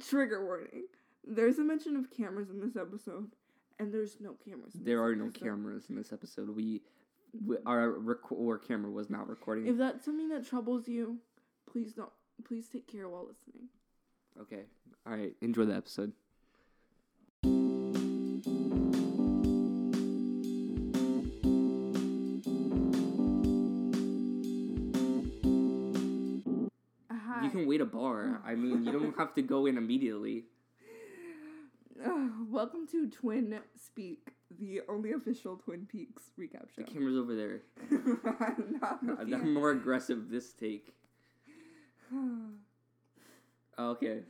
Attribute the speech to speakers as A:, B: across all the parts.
A: trigger warning. There's a mention of cameras in this episode, and there's no cameras. In
B: There are no
A: episode.
B: cameras in this episode. We, we our rec- our camera was not recording.
A: If that's something that troubles you, please don't. Please take care while listening.
B: okay. All right. Enjoy the episode. Can wait a bar. I mean, you don't have to go in immediately.
A: welcome to Twin Speak, the only official Twin Peaks recap show.
B: The camera's over there.
A: I'm not
B: I'm more aggressive this take. Okay,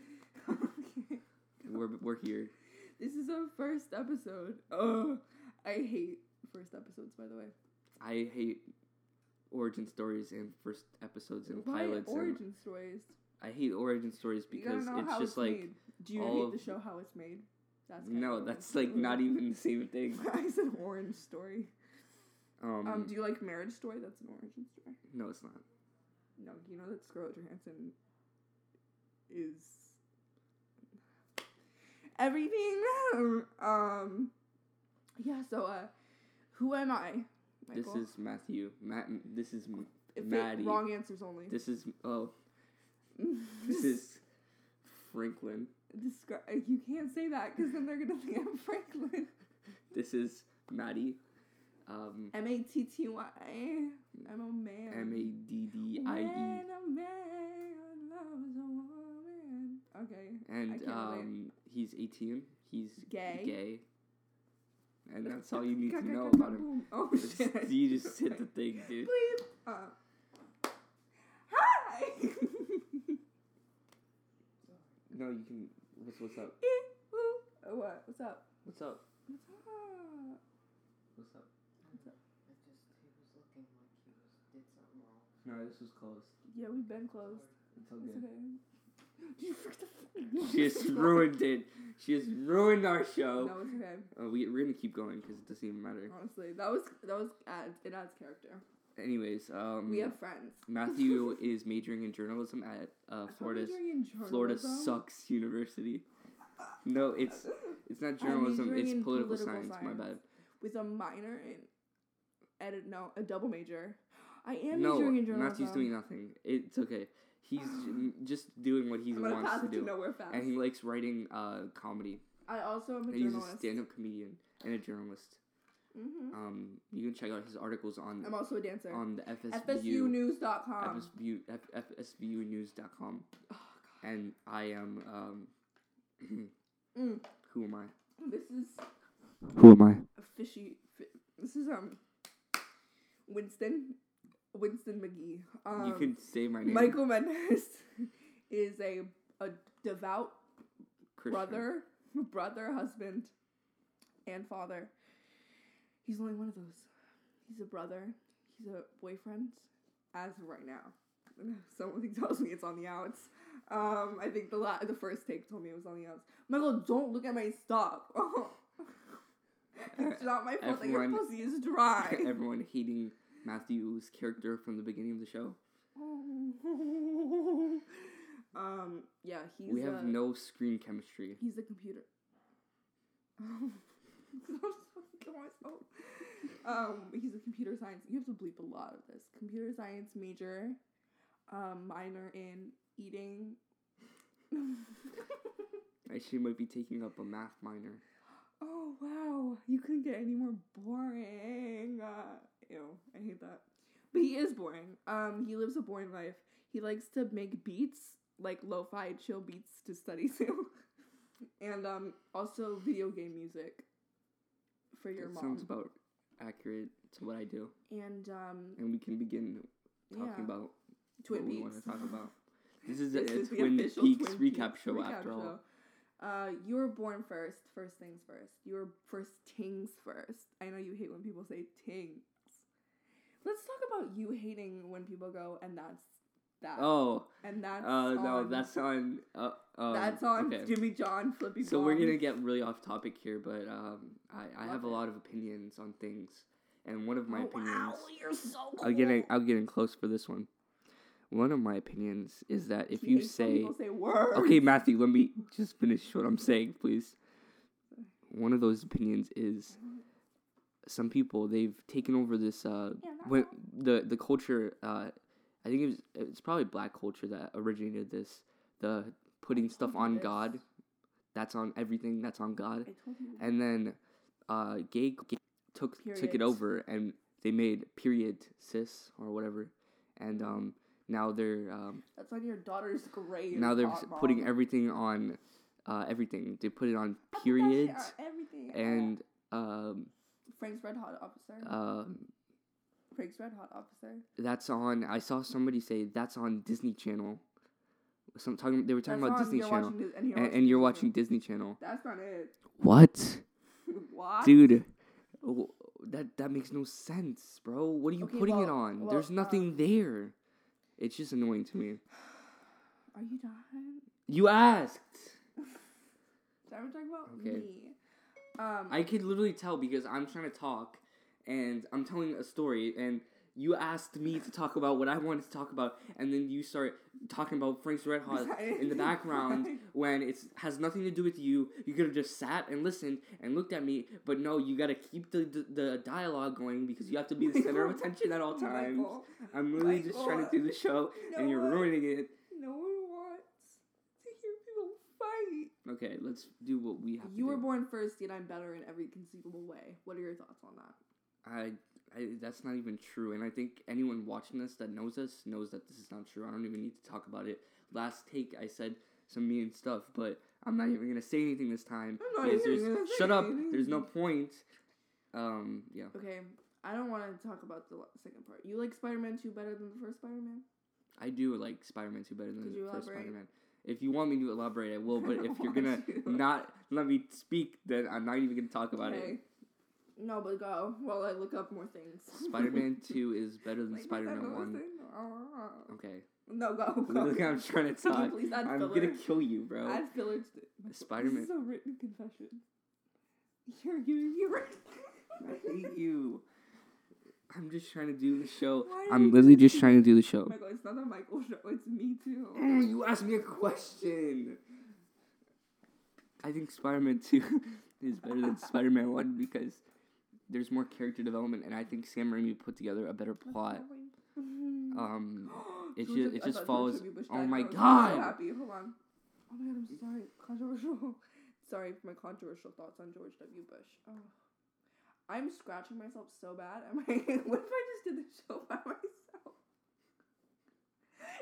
A: Okay.
B: we're we're here.
A: This is our first episode. Oh, I hate first episodes, by the way.
B: I hate origin stories and first episodes and
A: Why
B: pilots. and
A: origin stories?
B: I hate origin stories because it's just like
A: made. Do you hate the show how it's made? That's
B: no, that's like not even the same thing.
A: I said orange story.
B: Um,
A: Um, do you like Marriage Story? That's an origin story.
B: no, it's not.
A: No, you know that Scarlett Johansson is everything. um, yeah. So, uh, who am I?
B: This is Matthew. Matt. This is
A: If it-
B: Maddie.
A: wrong answers only.
B: This is oh. This is Franklin.
A: Descri- you can't say that because then they're gonna think I'm Franklin.
B: This is Maddie. Um,
A: M A T T Y. I'm a man.
B: M A D D I
A: When
B: E.
A: a man loves a woman. Okay.
B: And
A: relate.
B: um, he's 18. He's
A: Gay.
B: Gay. And that's all you need to
A: Ka- ka-
B: know about him.
A: Oh shit!
B: you just hit the thing, dude.
A: Please. Uh. Hi.
B: No, you can. What's what's up?
A: oh, what? What's up?
B: What's up?
A: What's up?
B: What's up?
C: It just he was looking like he was did something wrong.
B: No, this was closed.
A: Yeah, we've been closed.
B: It's all
A: It's okay. You freaked the fuck-
B: She has ruined it. She has ruined our show.
A: No, it's okay.
B: Uh, we we're gonna keep going because it doesn't even matter.
A: Honestly, that was that was adds it adds character.
B: Anyways, um,
A: we have friends.
B: Matthew is majoring in journalism at uh,
A: I'm
B: Florida's
A: majoring
B: Florida sucks university. No, it's it's not journalism. It's political,
A: political
B: science, My bad.
A: with a minor in edit. No, a double major. I am
B: No,
A: majoring in journalism.
B: Matthew's doing nothing. It's okay. He's just doing what he wants to
A: to
B: do,
A: fast.
B: and he likes writing uh, comedy.
A: I also am a
B: And he's a stand-up comedian and a journalist.
A: hmm
B: Um, you can check out his articles on
A: I'm also a dancer.
B: on the FSView
A: FSUnews.com.
B: FSView F, FSVUnews.com,
A: Oh,
B: and I am um,
A: Mm.
B: who am I?
A: This is
B: Who am I?
A: a fishy. Fi- this is um Winston, Winston McGee. Um,
B: you can say my name.
A: Michael Mendez is a a devout
B: Christian.
A: brother, brother, husband, and father. He's only one of those. He's a brother. He's a boyfriend, as of right now. Someone tells me it's on the outs. Um, I think the la- the first take told me it was on the outs. Michael, don't look at my stuff. it's not my fault that your
B: Everyone-
A: pussy is dry.
B: Everyone hating Matthew's character from the beginning of the show.
A: um, yeah, he's.
B: we have
A: a,
B: no screen chemistry.
A: He's a computer. Um, he's a computer science. You have to bleep a lot of this. Computer science major, um, minor in eating.
B: Actually, might be taking up a math minor.
A: oh wow! You couldn't get any more boring. Uh, ew, I hate that. But he is boring. Um, he lives a boring life. He likes to make beats, like lo-fi chill beats to study to, and um, also video game music for your
B: That
A: mom.
B: sounds about accurate to what I do,
A: and um,
B: and we can begin talking
A: yeah,
B: about
A: Twin
B: what we want to talk about. This is
A: This
B: a,
A: is the
B: Twin Peaks
A: Twin
B: recap
A: Peaks
B: show
A: recap
B: after all.
A: Uh, you were born first. First things first. You were first tings first. I know you hate when people say tings. Let's talk about you hating when people go and that's that.
B: Oh,
A: and that's
B: uh, no,
A: on-
B: that's on. Uh, um,
A: that's on
B: okay.
A: Jimmy John flipping.
B: So we're gonna get really off topic here, but um, I, I have a lot of opinions on things, and one of my
A: Oh,
B: opinions.
A: Wow, you're so cool.
B: I'll get in, I'll get in close for this one. one of my opinions is that if
A: He
B: you say
A: say.
B: Okay, Matthew, let me just finish what I'm saying, please. One of those opinions is some people they've taken over this uh
A: Yeah,
B: when the the culture uh I think it was it's probably black culture that originated this the putting stuff on
A: this.
B: God that's on everything that's on God
A: I told you.
B: and then uh gay, gay took took it over and they made period cis or whatever and um now they're um
A: That's on your daughter's grave.
B: now they're s- putting everything on uh, everything. They put it on
A: I put that shit
B: periods
A: everything.
B: and um,
A: Frank's Red Hot Officer.
B: um,
A: Frank's Red Hot Officer.
B: that's on. I saw somebody say that's on Disney Channel. Some talking. They were talking
A: That's
B: about Disney Channel,
A: watching and you're
B: and,
A: watching
B: and you're
A: Disney
B: watching Disney Channel.
A: That's not it.
B: What,
A: what?
B: dude? That that makes no sense, bro. What are you
A: Okay,
B: putting it on?
A: well,
B: There's nothing
A: um,
B: there. It's just annoying to me.
A: Are you done?
B: You asked.
A: Time to talk about
B: Okay.
A: me. Um,
B: I could literally tell because I'm trying to talk and I'm telling a story and you asked me to talk about what I wanted to talk about and then you start talking about Frank's Red Hot in the background when it has nothing to do with you. You could have just sat and listened and looked at me, but no, you got to keep the, the the dialogue going because you have to be the center of attention at all times.
A: Michael,
B: I'm really just trying to do the show
A: you
B: and you're ruining it.
A: No one wants to hear people fight.
B: Okay, let's do what we have
A: You were born first, yet I'm better in every conceivable way. What are your thoughts on that?
B: I, I that's not even true, and I think anyone watching this that knows us knows that this is not true. I don't even need to talk about it. Last take, I said some mean stuff, but I'm not even gonna say anything this time.
A: I'm not even gonna say
B: shut up.
A: anything.
B: There's no point. Um, yeah,
A: Okay, I don't want to talk about the second part. You like Spider Man 2 better than the first Spider Man?
B: I do like Spider-Man 2 better than
A: Could
B: the first? Spider-Man. If you want me to elaborate, I will. But if you're gonna
A: to.
B: not let me speak, then I'm not even gonna talk about it.
A: No, but go while I look up more things.
B: Spider-Man 2 is better than Spider-Man 1.
A: this thing. Oh. Ah.
B: Okay.
A: No, go. go.
B: Look, I'm trying to talk.
A: please add
B: I'm
A: filler?
B: gonna kill you, bro.
A: Add fillers to This
B: Spider-Man-
A: is a written confession. You're giving me.
B: I hate you. I'm just trying to do the show. I'm literally just trying to do the show.
A: Michael, it's not a Michael show. It's me too.
B: Oh, you asked me a question. I think Spider-Man 2 is better than Spider-Man 1 because there's more character development, and I think Sam Raimi put together a better plot. Um, it
A: George-
B: ju- it just follows- oh my
A: and I was
B: God.
A: So happy. Hold on. Oh my god, I'm sorry. Controversial. sorry for my controversial thoughts on George W. Bush. Oh. I'm scratching myself so bad. Am I? what if I just did the show by myself?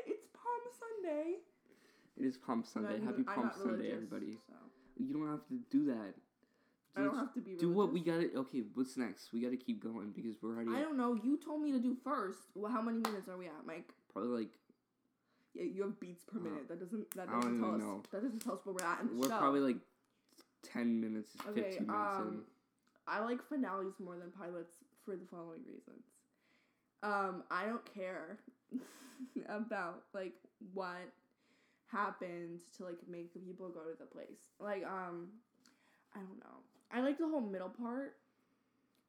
A: It's Palm Sunday.
B: it is Palm Sunday.
A: I'm
B: Happy Palm Sunday, everybody.
A: so
B: You don't have to do that.
A: I don't have to be.
B: do what we gotta. Okay, what's next? We gotta keep going because we're already
A: I don't know. You told me to do first. Well, how many minutes are we at, Mike?
B: probably like
A: Yeah, you have beats per
B: Uh,
A: minute. That doesn't. That
B: I don't
A: doesn't tell us.
B: know.
A: That doesn't tell us where we're at in the
B: we're
A: show.
B: probably like ten minutes,
A: Okay,
B: fifteen minutes
A: um, I like finales more than pilots for the following reasons. Um, I don't care about like what happened to like make the people go to the place. Like, um, I don't know. I like the whole middle part,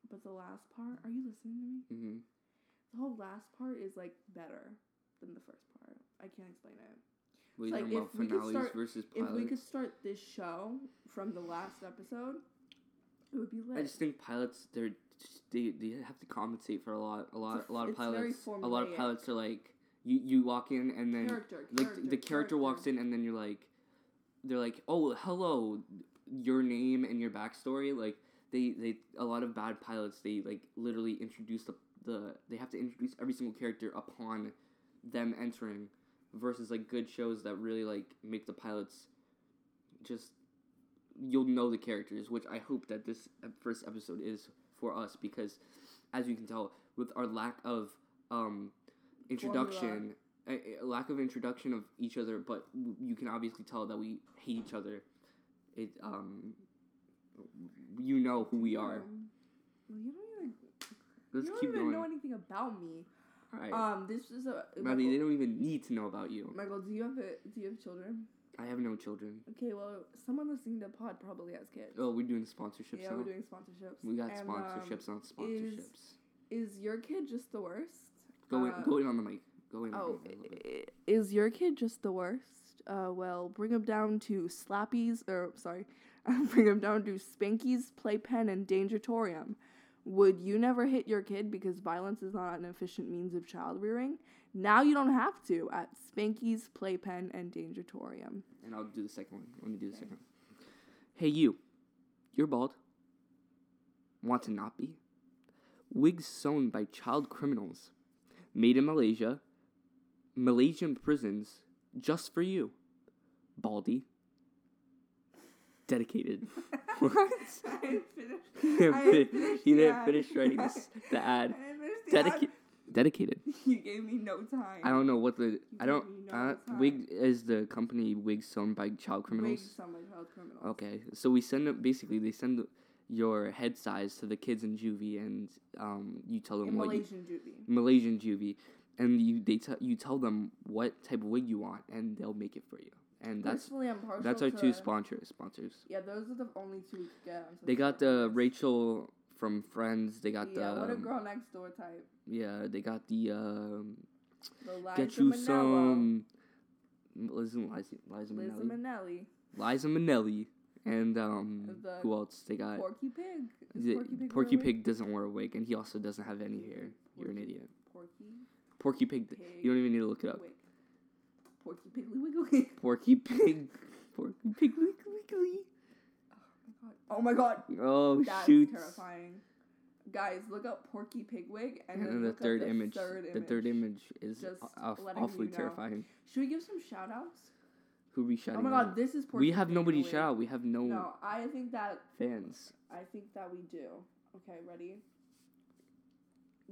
A: but the last part. Are you listening to me?
B: in. hmm
A: The whole last part is like better than the first part. I can't explain it.
B: You
A: Like, if we could start-
B: versus
A: If we could start this show from the last episode, it would be lit.
B: I just think pilots they're just, they they have to compensate for a lot a lot a lot of pilots a lot of pilots are like you you walk in and then
A: character,
B: like
A: character,
B: the character walks in and then you're like they're like oh hello your name and your backstory like they they a lot of bad pilots they like literally introduce the the they have to introduce every single character upon them entering versus like good shows that really like make the pilots just you'll know the characters which i hope that this first episode is for us because as you can tell with our lack of um introduction a, a lack of introduction of each other but you can obviously tell that we hate each other it um you know who we are
A: you don't even.
B: let's
A: you don't
B: keep
A: even
B: going
A: know anything about me.
B: all right
A: Um, this is a.
B: Maddie, they don't even need to know about you
A: Michael, do you have a, Do you have children?
B: I have no children
A: Okay, well, someone listening to the pod probably has kids.
B: oh we're doing sponsorships
A: yeah,
B: now
A: we're doing sponsorships.
B: we got
A: And,
B: sponsorships
A: Um,
B: on sponsorships
A: is your kid just the worst?
B: go in
A: uh,
B: go in on the mic Go in.
A: Oh,
B: a little bit.
A: is your kid just the worst? Uh, well, bring him down to Slappies, or sorry, bring him down to Spanky's Playpen and Dangertorium. Would you never hit your kid because violence is not an efficient means of child rearing? Now you don't have to at Spanky's Playpen and Dangertorium.
B: And I'll do the second one. Let me do the second one. Hey, you. You're bald. Want to not be? Wigs sewn by child criminals. Made in Malaysia. Malaysian prisons just for you. Baldy. Dedicated. What?
A: I didn't finish.
B: he didn't
A: I
B: finish,
A: didn't finish
B: he
A: the
B: didn't finish writing this, the ad.
A: I didn't finish the ad.
B: Dedica- dedicated.
A: You gave me no time.
B: I don't know what the I don't.
A: no
B: Uh. Wig is the company Wigs sewn by child criminals.
A: Wig some of child criminals.
B: Okay, so we send them basically they send your head size to the kids in juvie, and um, you tell them
A: In
B: what you,
A: Malaysian juvie.
B: Malaysian juvie, and you they t- you tell them what type of wig you want, and they'll make it for you. And that's that's our
A: to,
B: two sponsors. Sponsors.
A: Yeah, those are the only two we could get.
B: They got the. Rachel from Friends. They got
A: yeah,
B: the
A: what a
B: um,
A: girl next door type.
B: Yeah. They got the um, get you some. Liza Liza Liza
A: Liza
B: Minnelli. Liza Minnelli. And um,
A: The
B: who else? They got
A: Porky Pig. Is Porky Pig.
B: Porky? Pig doesn't wear a wig, and he also doesn't have any hair. You're an idiot.
A: Porky
B: Porky Pig.
A: Pig.
B: You don't even need to look it up.
A: Wig. Porky Piggly Wiggly.
B: Porky Pig. Porky Pig. Wiggly.
A: Oh my god.
B: Oh
A: That's
B: shoot!
A: terrifying. Guys, look up Porky Pigwig and,
B: And the third
A: the
B: image.
A: Third
B: The third image is
A: Just
B: aw- awfully terrifying.
A: Should we give some shout outs?
B: Who we shouting?
A: Oh my
B: out?
A: god, this is Porky
B: we have
A: Pig
B: nobody shout. out. We have no,
A: No, I think that
B: fans.
A: I think that we do. Okay, ready?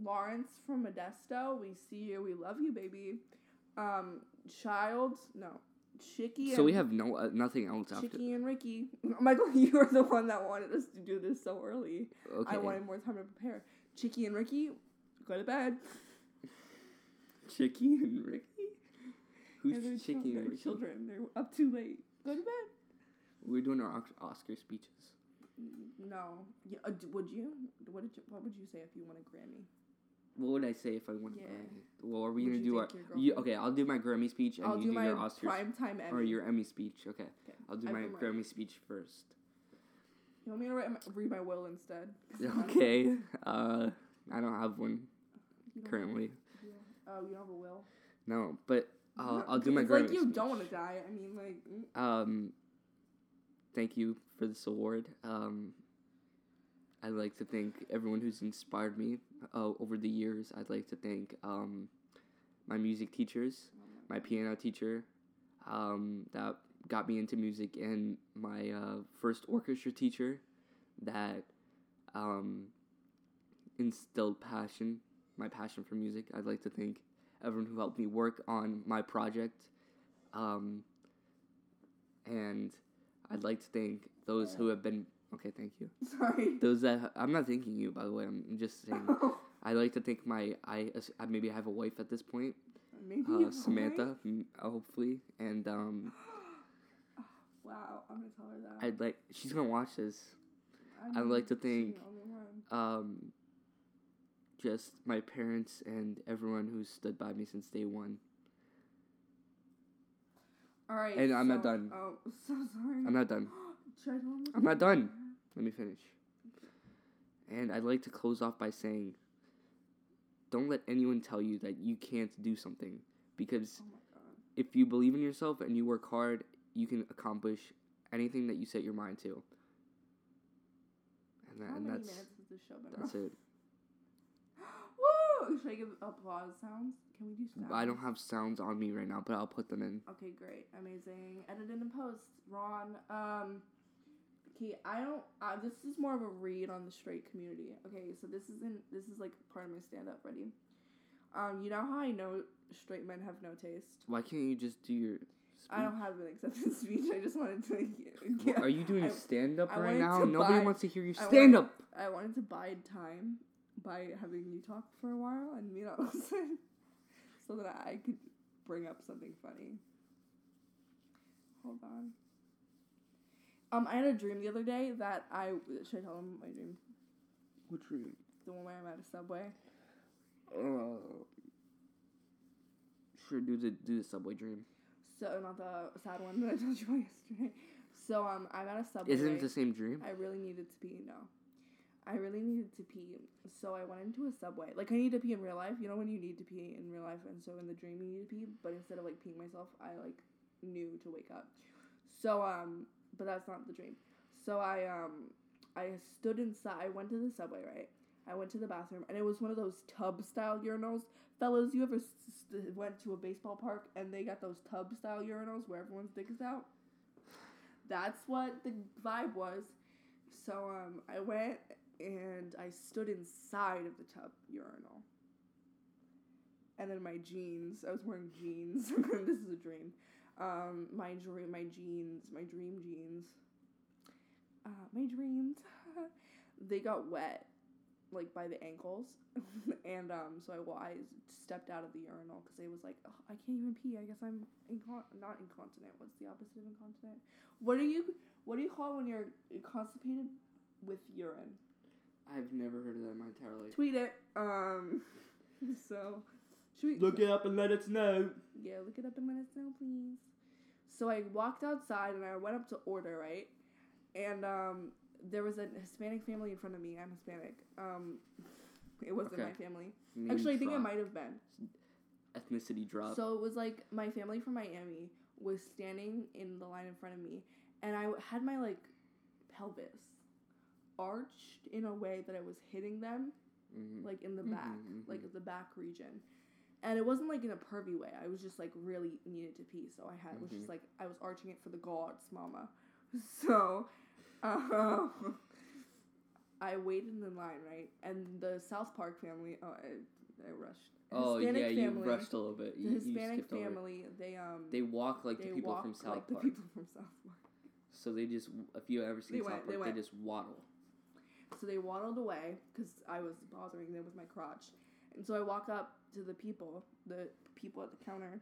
A: Lawrence from Modesto, we see you, we love you, baby. Um, Child, no, Chicky.
B: So we have no uh, nothing else after.
A: Chicky and Ricky. Michael, you were the one that wanted us to do this so early.
B: Okay.
A: I wanted more time to prepare. Chicky and Ricky, go to bed.
B: Chicky and Ricky. Who's Chicky
A: they're
B: and Ricky?
A: children. They're up too late. Go to bed.
B: We're doing our Oscar speeches.
A: No. Yeah, uh, would you? What did you? What would you say if you won a Grammy?
B: What would I say if I won?
A: Yeah.
B: Grammy? Well, are we
A: Would
B: gonna do our? You, okay, I'll do my Grammy speech and
A: I'll
B: you
A: do
B: do your Oscars
A: primetime Emmy.
B: or your Emmy speech. Okay,
A: Okay.
B: I'll do
A: I
B: my. Grammy speech first.
A: You want me to write read my will instead?
B: Okay. Uh, I don't have one
A: don't
B: currently.
A: have- Oh, you don't have a will.
B: No, but uh, I'll do my Grammy
A: like you
B: speech.
A: don't want to die. I mean, like. mm,
B: Um, thank you for this award. Um, I'd like to thank everyone who's inspired me uh, over the years. I'd like to thank um, my music teachers, my piano teacher, um, that got me into music, and my uh, first orchestra teacher that um, instilled passion, my passion for music. I'd like to thank everyone who helped me work on my project. Um, and I'd like to thank those who have been okay. Thank you.
A: Sorry.
B: Those that I'm not thanking you, by the way. I'm just saying. I'd like to thank my I I- maybe I have a wife at this point,
A: Maybe
B: uh, Samantha, mm, hopefully, and um,
A: Wow, I'm gonna tell her that.
B: I'd like she's gonna watch this.
A: I
B: I'd like to thank- Um, just my parents and everyone who's stood by me since day one.
A: All right.
B: and I'm not done.
A: Oh, so sorry.
B: I'm not done.
A: Should I tell him?
B: I'm not done. Let me finish. And I'd like to close off by saying don't let anyone tell you that you can't do something because
A: Oh
B: if you believe in yourself and you work hard, you can accomplish anything that you set your mind to. And, that, and that's
A: minutes has show been?
B: that's it.
A: Woo! Should I give applause sounds? Can we do sounds?
B: I don't have sounds on me right now, but I'll put them in.
A: Okay, great, amazing. Edited and post, Ron. Um, okay, I don't. Uh, this is more of a read on the straight community. Okay, so this isn't. This is like part of my stand up. Ready? Um, you know how I know straight men have no taste.
B: Why can't you just do your?
A: I don't have an acceptance speech. I just wanted to. Yeah,
B: Are you doing
A: I-
B: stand up
A: I
B: right now? Nobody
A: buy-
B: wants to hear you
A: I
B: stand
A: wanted-
B: up.
A: I wanted to bide time by having you talk for a while and me not listen, so that I could bring up something funny. Hold on. Um, I had a dream the other day that I should I tell them my dream.
B: What dream?
A: The one where I'm at a subway.
B: Uh, Sure, do the do the subway dream.
A: So not the sad one that I told you about yesterday. So um, I'm at a subway.
B: Isn't it the same dream?
A: I really needed to pee. No, I really needed to pee. So I went into a subway. Like I need to pee in real life. You know when you need to pee in real life, and so in the dream you need to pee. But instead of like peeing myself, I like knew to wake up. So um, but that's not the dream. So I um, I stood inside. I went to the subway. Right. I went to the bathroom, and it was one of those tub style urinals. Fellas, you ever s- s- went to a baseball park and they got those tub style urinals where everyone's dick is out? That's what the vibe was. So um, I went and I stood inside of the tub urinal. And then my jeans, I was wearing jeans. this is a dream. Um, my dream, my jeans, my dream jeans. Uh, my dreams, they got wet, like by the ankles, and um, so I, well, I stepped out of the urinal because it was like, oh, I can't even pee. I guess I'm incon- not incontinent. What's the opposite of incontinent? What do you what do you call when you're constipated with urine?
B: I've never heard of that in my entire life.
A: Tweet it. Um, so should we look
B: it up and let us know.
A: Yeah, look it up and let us know, please. So I walked outside and I went up to order, right? And um, there was a Hispanic family in front of me. I'm Hispanic. Um, it wasn't
B: Okay.
A: my family.
B: Name
A: Actually, I think it might have been.
B: ethnicity drop.
A: So it was like my family from Miami was standing in the line in front of me, and I had my like pelvis arched in a way that I was hitting them
B: Mhm.
A: like in the
B: Mhm,
A: back,
B: mhm.
A: like the back region. And it wasn't like in a pervy way. I was just like really needed to pee, so I had was
B: Mhm.
A: just like I was arching it for the gods, mama. So, uh, I waited in the line, right? And the South Park family, oh, I, I rushed.
B: oh
A: Hispanic
B: yeah, you
A: family-
B: rushed a little bit.
A: The
B: You, you
A: Hispanic
B: skipped over
A: family, they um,
B: They walk like the people from South
A: like
B: Park.
A: the people from South Park.
B: So they just, if you ever seen
A: They
B: South
A: went-
B: Park, they,
A: went.
B: just waddle.
A: So they waddled away because I was bothering them with my crotch. And so I walk up to the people, the people at the counter,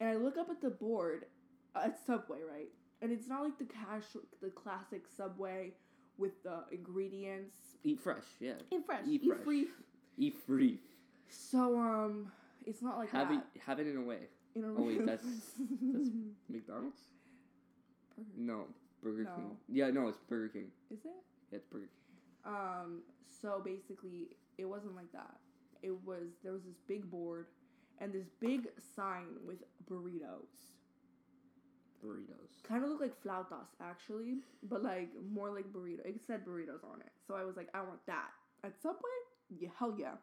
A: and I look up at the board at Subway, right? And it's not like the cash, the classic Subway with the ingredients.
B: Eat fresh, yeah.
A: Eat fresh,
B: Eat
A: eat, free.
B: Eat free.
A: So um, it's not like
B: have
A: that.
B: it, have it in a way.
A: You know
B: Oh wait, that's that's McDonald's.
A: Burger.
B: No, Burger
A: No.
B: King. Yeah, no, it's Burger King.
A: Is it?
B: Yeah, it's Burger King.
A: Um, so basically, it wasn't like that. It was there was this big board and this big sign with burritos.
B: Burritos.
A: Kind of look like flautas actually, but like more like burrito. It said burritos on it, so I was like, I want that at Subway. Yeah, hell yeah.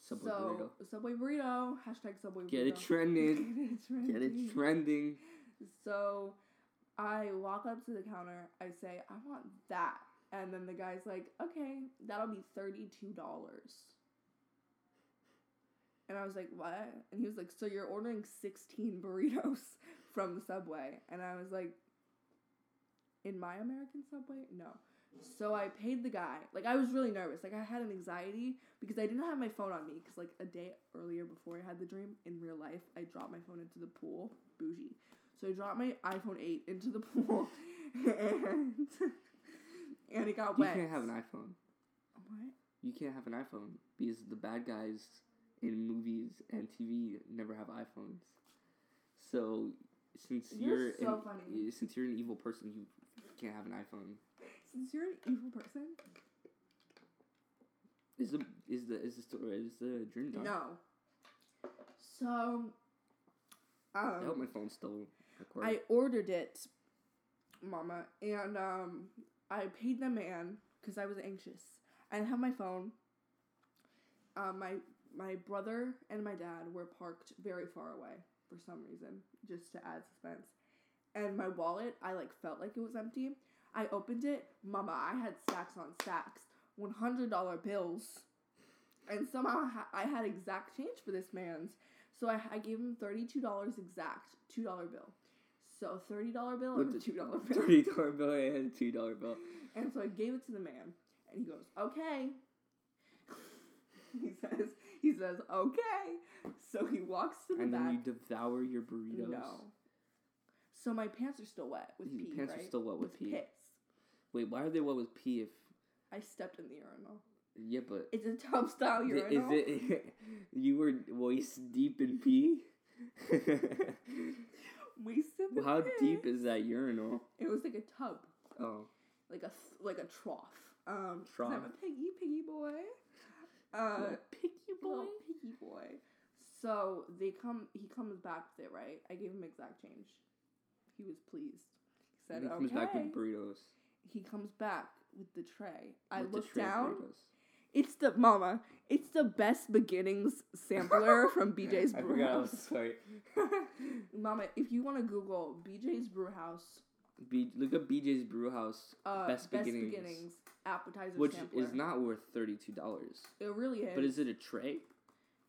B: Subway
A: so
B: burrito.
A: Subway burrito hashtag Subway
B: Get
A: burrito.
B: it trending.
A: Get it
B: Get it trending.
A: So I walk up to the counter. I say, I want that. And then the guy's like, okay, that'll be $32. And I was like, what? And he was like, so you're ordering 16 burritos from the subway. And I was like, in my American subway? No. So I paid the guy. Like, I was really nervous. Like, I had an anxiety because I didn't have my phone on me. Because, like, a day earlier before I had the dream, in real life, I dropped my phone into the pool. Bougie. So I dropped my iPhone 8 into the pool. and, and it got wet.
B: You can't have an iPhone.
A: What?
B: You can't have an iPhone because the bad guys in movies and TV never have iPhones. So since
A: You're
B: you're,
A: so
B: an,
A: funny.
B: since you're an evil person, you can't have an iPhone.
A: Since you're an evil person?
B: Is the is the is the story is the dream done?
A: No. So, Um,
B: I hope my phone's still recording.
A: I ordered it, Mama, and um, I paid the man because I was anxious. I didn't have my phone. Um, my my brother and my dad were parked very far away for some reason, just to add suspense. And my wallet, I like felt like it was empty. I opened it, Mama. I had stacks on stacks, one hundred dollar bills, and somehow I had exact change for this man's. So I, I gave him thirty two dollars exact, two dollar bill. So thirty dollar bill
B: With
A: and a
B: the
A: two dollar bill.
B: Thirty dollar bill and a two dollar bill.
A: And so I gave it to the man, and he goes, "Okay." he says, "He says okay." So he walks to the
B: And
A: back.
B: then you devour your burritos.
A: No. So my pants are still wet with
B: Your
A: pee,
B: pants are still wet with pee.
A: piss.
B: Wait, why are they wet with pee if
A: I stepped in the urinal.
B: Yeah, but
A: It's a tub style urinal.
B: is it? You were waist deep in pee.
A: Wasted the
B: How deep is that urinal?
A: It was like a tub,
B: Oh,
A: like a th- like a trough. Um,
B: Trough.
A: I'm a piggy, piggy boy. Uh,
B: Little piggy
A: little piggy boy. So they come. He comes back with it, right? I gave him exact change. He was pleased. He said,
B: And he
A: "Okay."
B: comes back with burritos.
A: he comes back with the tray. I
B: with the
A: look
B: tray
A: down.
B: burritos.
A: It's the mama. It's the best beginnings sampler from BJ's
B: I
A: Brew
B: forgot I was sorry.
A: mama, if you want to Google BJ's Brew House,
B: B- look up BJ's Brew House
A: uh,
B: Best Beginnings.
A: appetizer
B: which
A: sampler.
B: is not worth thirty two dollars.
A: It really is.
B: But is it a tray?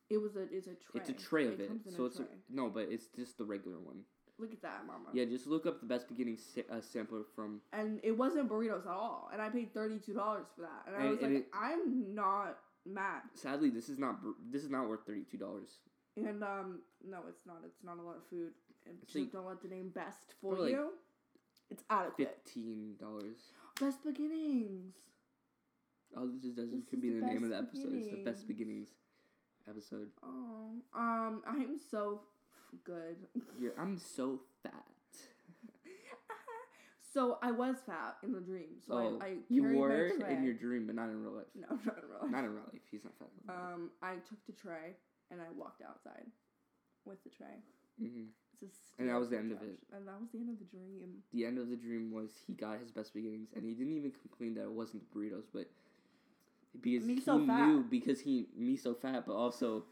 A: It was a. It's a tray.
B: It's a tray of it.
A: in
B: So
A: a
B: it's
A: tray.
B: a, no, but it's just the regular one.
A: Look at that, mama.
B: Yeah, just look up the best Beginnings sa- uh, sampler from.
A: And it wasn't burritos at all, and I paid thirty two dollars for that, and I was
B: and
A: like,
B: it-
A: I'm not mad.
B: Sadly, this is not this is not worth thirty two dollars.
A: And um, no, it's not. It's not a lot of food. And so
B: like-
A: don't let the name best for
B: Or like
A: you. It's adequate.
B: Fifteen dollars.
A: Best beginnings.
B: Oh, this just doesn't
A: This
B: could be
A: the
B: the name of the episode. It's the best
A: beginnings.
B: beginnings episode.
A: Oh, um, I'm so good.
B: You're, I'm so fat.
A: so I was fat in the dream. So
B: oh,
A: I, I
B: you
A: carried
B: were in your dream, but not in real life.
A: no, not in real life.
B: Not in real life. He's not fat.
A: Um, I took the tray and I walked outside with the tray.
B: Hmm And that was the end of
A: it. And that was the end of the dream.
B: The end of the dream was he got his best beginnings, and he didn't even complain that it wasn't the burritos, but because
A: Me
B: he
A: so
B: knew because he me so fat, but also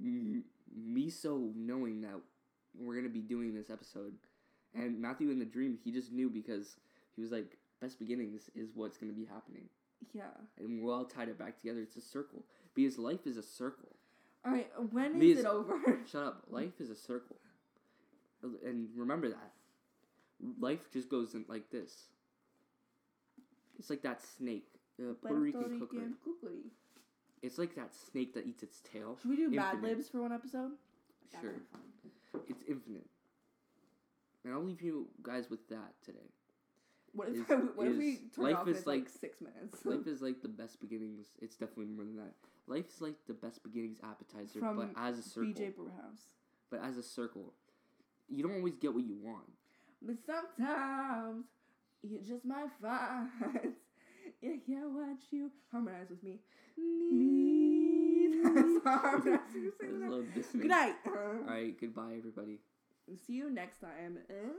B: m- me so knowing that we're gonna be doing this episode, and Matthew in the dream he just knew because he was like best beginnings is what's gonna be happening,
A: Yeah.
B: and we're all tied it back together. It's a circle because life is a circle.
A: All right. When is
B: Because-
A: it over?
B: Shut up. Life is a circle. And remember that. Life just goes in like this. It's like that snake. Uh, Puerto Rican cookery.
A: cookery.
B: It's like that snake that eats its tail.
A: Should we do Mad
B: Infinite.
A: Libs for one episode? That
B: Sure.
A: would be fun.
B: It's infinite. And I'll leave you guys with that today.
A: What if,
B: Is-
A: what if we turn
B: life
A: off
B: is
A: in like,
B: like-
A: six minutes?
B: Life is like the best beginnings. It's definitely more than that. Life is like the best beginnings appetizer,
A: From
B: but as a circle.
A: BJ Brewhouse.
B: But as a circle. You don't always get what you want.
A: But sometimes you just might find you get what you harmonize with me. Need. so harmonize you.
B: There's
A: that. Good night.
B: All right, goodbye, everybody.
A: See you next time. Uh,